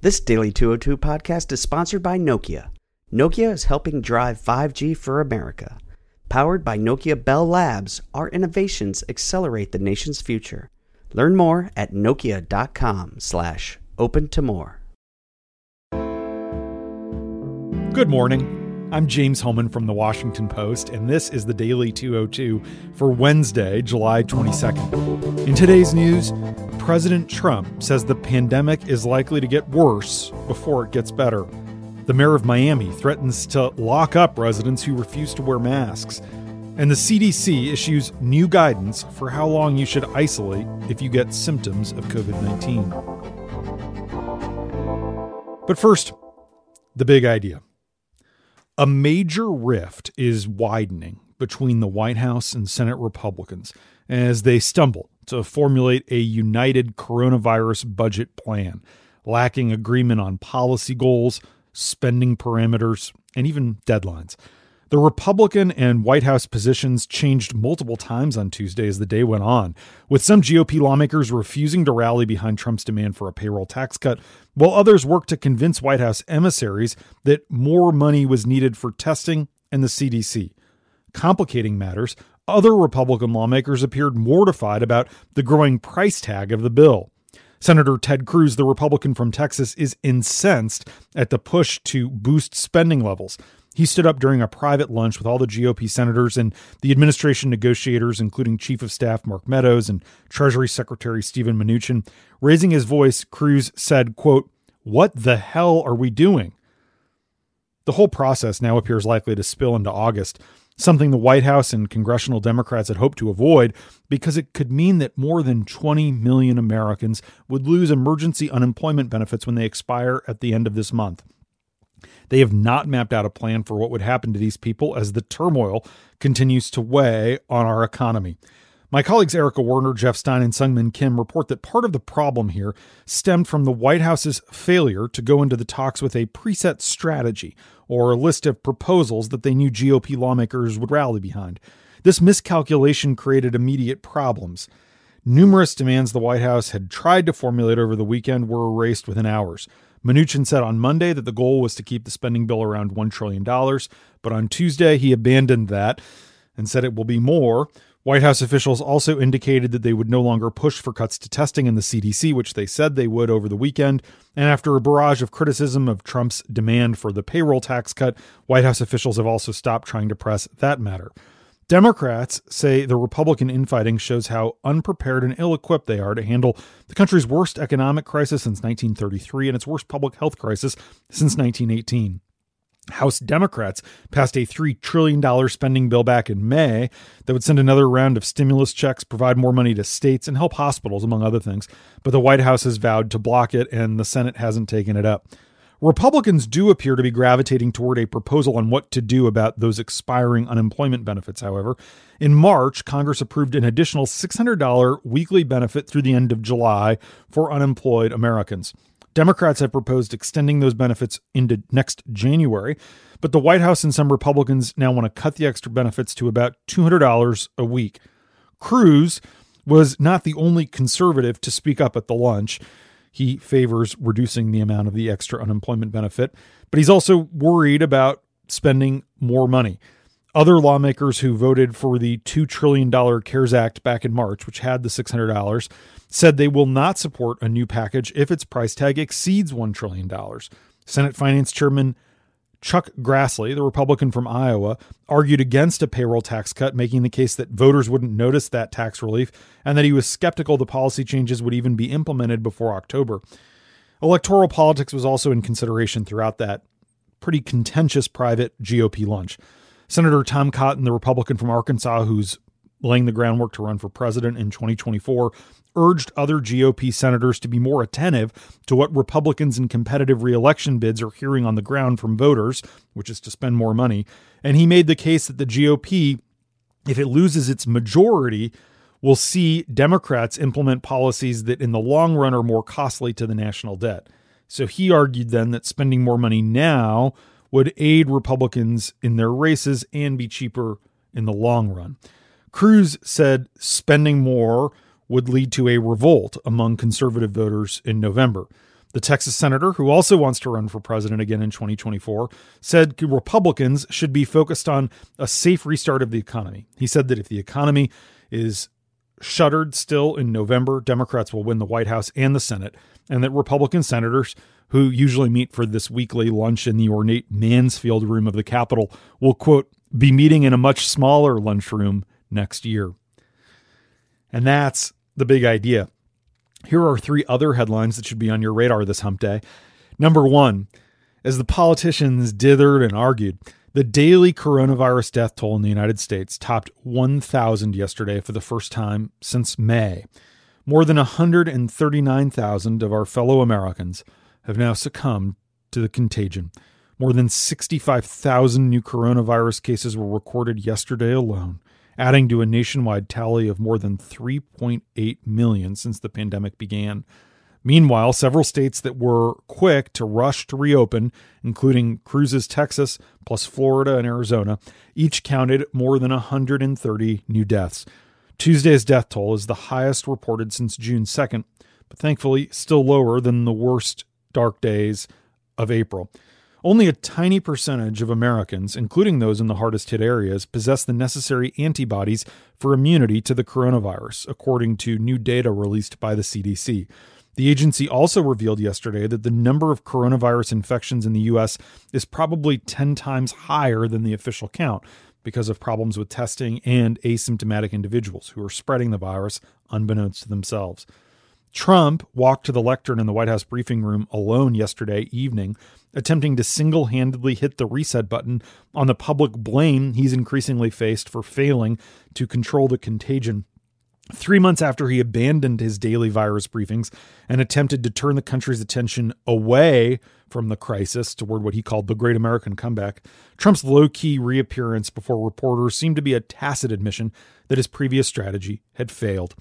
This Daily 202 podcast is sponsored by Nokia. Nokia is helping drive 5G for America. Powered by Nokia Bell Labs, our innovations accelerate the nation's future. Learn more at nokia.com slash open to more. Good morning. I'm James Hohmann from the Washington Post, and this is the Daily 202 for Wednesday, July 22nd. In today's news, President Trump says the pandemic is likely to get worse before it gets better. The mayor of Miami threatens to lock up residents who refuse to wear masks. And the CDC issues new guidance for how long you should isolate if you get symptoms of COVID 19. But first, the big idea. A major rift is widening between the White House and Senate Republicans as they stumble to formulate a united coronavirus budget plan, lacking agreement on policy goals, spending parameters, and even deadlines. The Republican and White House positions changed multiple times on Tuesday as the day went on, with some GOP lawmakers refusing to rally behind Trump's demand for a payroll tax cut, while others worked to convince White House emissaries that more money was needed for testing and the CDC. Complicating matters, other Republican lawmakers appeared mortified about the growing price tag of the bill. Senator Ted Cruz, the Republican from Texas, is incensed at the push to boost spending levels. He stood up during a private lunch with all the GOP senators and the administration negotiators, including Chief of Staff Mark Meadows and Treasury Secretary Steven Mnuchin. Raising his voice, Cruz said, quote, What the hell are we doing? The whole process now appears likely to spill into August, something the White House and congressional Democrats had hoped to avoid because it could mean that more than 20 million Americans would lose emergency unemployment benefits when they expire at the end of this month. They have not mapped out a plan for what would happen to these people as the turmoil continues to weigh on our economy. My colleagues Erica Werner, Jeff Stein, and Seung Min Kim report that part of the problem here stemmed from the White House's failure to go into the talks with a preset strategy or a list of proposals that they knew GOP lawmakers would rally behind. This miscalculation created immediate problems. Numerous demands the White House had tried to formulate over the weekend were erased within hours. Mnuchin said on Monday that the goal was to keep the spending bill around $1 trillion, but on Tuesday he abandoned that and said it will be more. White House officials also indicated that they would no longer push for cuts to testing in the CDC, which they said they would over the weekend. And after a barrage of criticism of Trump's demand for the payroll tax cut, White House officials have also stopped trying to press that matter. Democrats say the Republican infighting shows how unprepared and ill equipped they are to handle the country's worst economic crisis since 1933 and its worst public health crisis since 1918. House Democrats passed a $3 trillion spending bill back in May that would send another round of stimulus checks, provide more money to states, and help hospitals, among other things. But the White House has vowed to block it, and the Senate hasn't taken it up. Republicans do appear to be gravitating toward a proposal on what to do about those expiring unemployment benefits, however. In March, Congress approved an additional $600 weekly benefit through the end of July for unemployed Americans. Democrats have proposed extending those benefits into next January, but the White House and some Republicans now want to cut the extra benefits to about $200 a week. Cruz was not the only conservative to speak up at the lunch. He favors reducing the amount of the extra unemployment benefit, but he's also worried about spending more money. Other lawmakers who voted for the $2 trillion CARES Act back in March, which had the $600, said they will not support a new package if its price tag exceeds $1 trillion. Senate Finance Chairman Chuck Grassley, the Republican from Iowa, argued against a payroll tax cut, making the case that voters wouldn't notice that tax relief and that he was skeptical the policy changes would even be implemented before October. Electoral politics was also in consideration throughout that pretty contentious private GOP lunch. Senator Tom Cotton, the Republican from Arkansas, who's laying the groundwork to run for president in 2024, urged other GOP senators to be more attentive to what Republicans in competitive reelection bids are hearing on the ground from voters, which is to spend more money. And he made the case that the GOP, if it loses its majority, will see Democrats implement policies that in the long run are more costly to the national debt. So he argued then that spending more money now would aid Republicans in their races and be cheaper in the long run. Cruz said spending more would lead to a revolt among conservative voters in November. The Texas senator, who also wants to run for president again in 2024, said Republicans should be focused on a safe restart of the economy. He said that if the economy is shuttered still in November, Democrats will win the White House and the Senate, and that Republican senators, who usually meet for this weekly lunch in the ornate Mansfield room of the Capitol, will, quote, be meeting in a much smaller lunchroom next year. And that's the big idea. Here are three other headlines that should be on your radar this hump day. Number one, as the politicians dithered and argued, the daily coronavirus death toll in the United States topped 1,000 yesterday for the first time since May. More than 139,000 of our fellow Americans have now succumbed to the contagion. More than 65,000 new coronavirus cases were recorded yesterday alone, adding to a nationwide tally of more than 3.8 million since the pandemic began. Meanwhile, several states that were quick to rush to reopen, including Cruz's Texas, plus Florida and Arizona, each counted more than 130 new deaths. Tuesday's death toll is the highest reported since June 2nd, but thankfully still lower than the worst dark days of April. Only a tiny percentage of Americans, including those in the hardest hit areas, possess the necessary antibodies for immunity to the coronavirus, according to new data released by the CDC. The agency also revealed yesterday that the number of coronavirus infections in the U.S. is probably 10 times higher than the official count because of problems with testing and asymptomatic individuals who are spreading the virus unbeknownst to themselves. Trump walked to the lectern in the White House briefing room alone yesterday evening, attempting to single handedly hit the reset button on the public blame he's increasingly faced for failing to control the contagion. Three months after he abandoned his daily virus briefings and attempted to turn the country's attention away from the crisis toward what he called the Great American Comeback, Trump's low key reappearance before reporters seemed to be a tacit admission that his previous strategy had failed.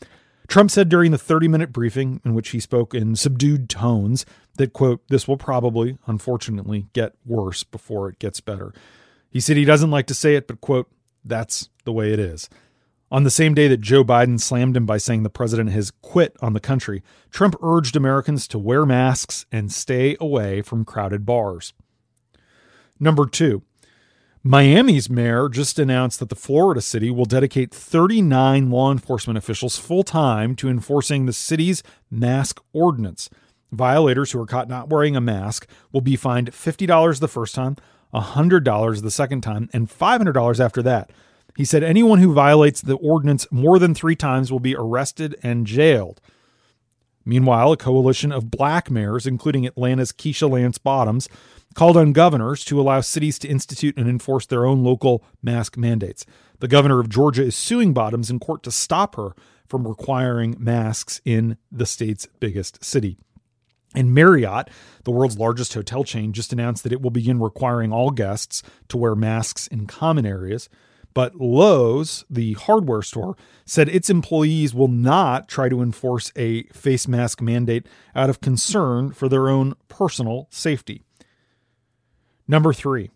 Trump said during the 30 minute briefing, in which he spoke in subdued tones, that, quote, this will probably, unfortunately, get worse before it gets better. He said he doesn't like to say it, but, quote, that's the way it is. On the same day that Joe Biden slammed him by saying the president has quit on the country, Trump urged Americans to wear masks and stay away from crowded bars. Number two, Miami's mayor just announced that the Florida city will dedicate 39 law enforcement officials full time to enforcing the city's mask ordinance. Violators who are caught not wearing a mask will be fined $50 the first time, $100 the second time, and $500 after that. He said anyone who violates the ordinance more than three times will be arrested and jailed. Meanwhile, a coalition of black mayors, including Atlanta's Keisha Lance Bottoms, called on governors to allow cities to institute and enforce their own local mask mandates. The governor of Georgia is suing Bottoms in court to stop her from requiring masks in the state's biggest city. And Marriott, the world's largest hotel chain, just announced that it will begin requiring all guests to wear masks in common areas. But Lowe's, the hardware store, said its employees will not try to enforce a face mask mandate out of concern for their own personal safety. Number three,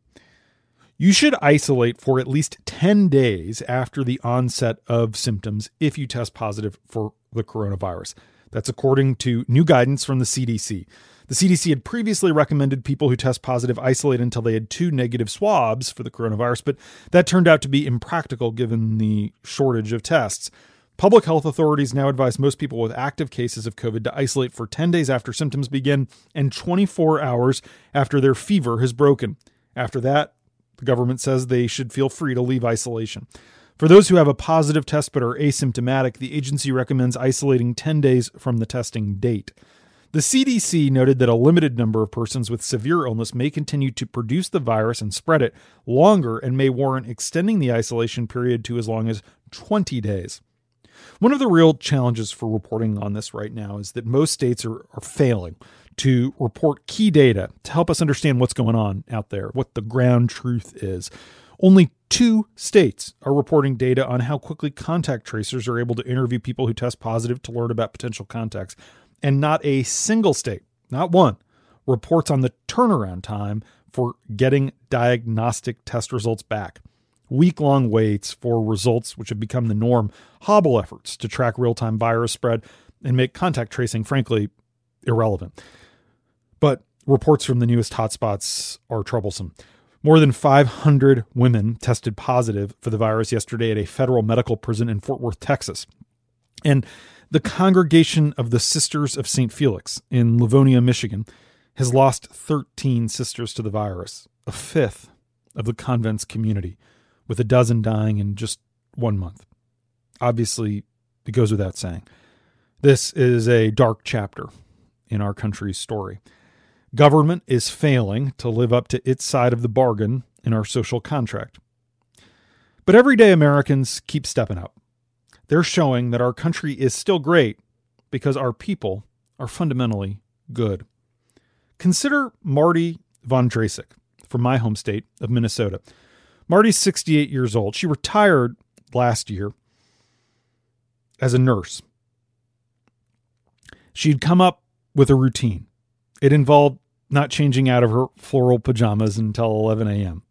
you should isolate for at least 10 days after the onset of symptoms if you test positive for the coronavirus. That's according to new guidance from the CDC. The CDC had previously recommended people who test positive isolate until they had two negative swabs for the coronavirus, but that turned out to be impractical given the shortage of tests. Public health authorities now advise most people with active cases of COVID to isolate for 10 days after symptoms begin and 24 hours after their fever has broken. After that, the government says they should feel free to leave isolation. For those who have a positive test but are asymptomatic, the agency recommends isolating 10 days from the testing date. The CDC noted that a limited number of persons with severe illness may continue to produce the virus and spread it longer and may warrant extending the isolation period to as long as 20 days. One of the real challenges for reporting on this right now is that most states are, are failing to report key data to help us understand what's going on out there, what the ground truth is. Only two states are reporting data on how quickly contact tracers are able to interview people who test positive to learn about potential contacts. And not a single state, not one, reports on the turnaround time for getting diagnostic test results back week long waits for results, which have become the norm, hobble efforts to track real time virus spread and make contact tracing, frankly, irrelevant. But reports from the newest hotspots are troublesome. More than 500 women tested positive for the virus yesterday at a federal medical prison in Fort Worth, Texas. And the Congregation of the Sisters of St. Felix in Livonia, Michigan, has lost 13 sisters to the virus, a fifth of the convent's community, with a dozen dying in just one month. Obviously, it goes without saying. This is a dark chapter in our country's story. Government is failing to live up to its side of the bargain in our social contract. But everyday Americans keep stepping up. They're showing that our country is still great because our people are fundamentally good. Consider Marty Von Drasek from my home state of Minnesota. Marty's 68 years old. She retired last year as a nurse. She'd come up with a routine. It involved not changing out of her floral pajamas until 11 a.m.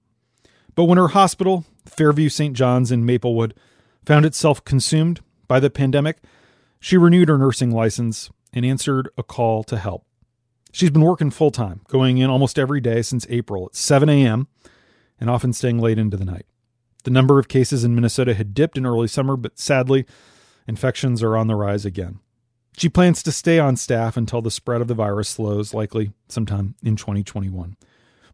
But when her hospital, Fairview St. John's in Maplewood, found itself consumed by the pandemic, she renewed her nursing license and answered a call to help. She's been working full time, going in almost every day since April at 7 a.m. and often staying late into the night. The number of cases in Minnesota had dipped in early summer, but sadly, infections are on the rise again. She plans to stay on staff until the spread of the virus slows, likely sometime in 2021.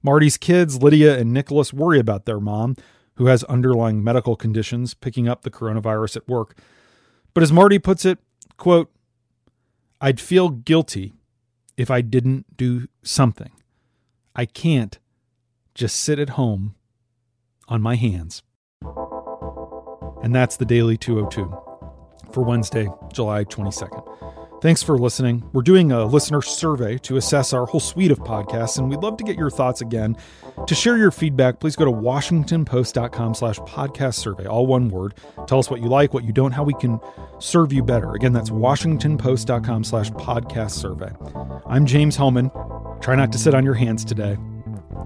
Marty's kids, Lydia and Nicholas, worry about their mom, who has underlying medical conditions, picking up the coronavirus at work. But as Marty puts it, quote, I'd feel guilty if I didn't do something. I can't just sit at home on my hands. And that's the Daily 202 for Wednesday, July 22nd. Thanks for listening. We're doing a listener survey to assess our whole suite of podcasts, and we'd love to get your thoughts again. To share your feedback, please go to washingtonpost.com slash podcast survey, all one word. Tell us what you like, what you don't, how we can serve you better. Again, that's washingtonpost.com slash podcast survey. I'm James Hohmann. Try not to sit on your hands today.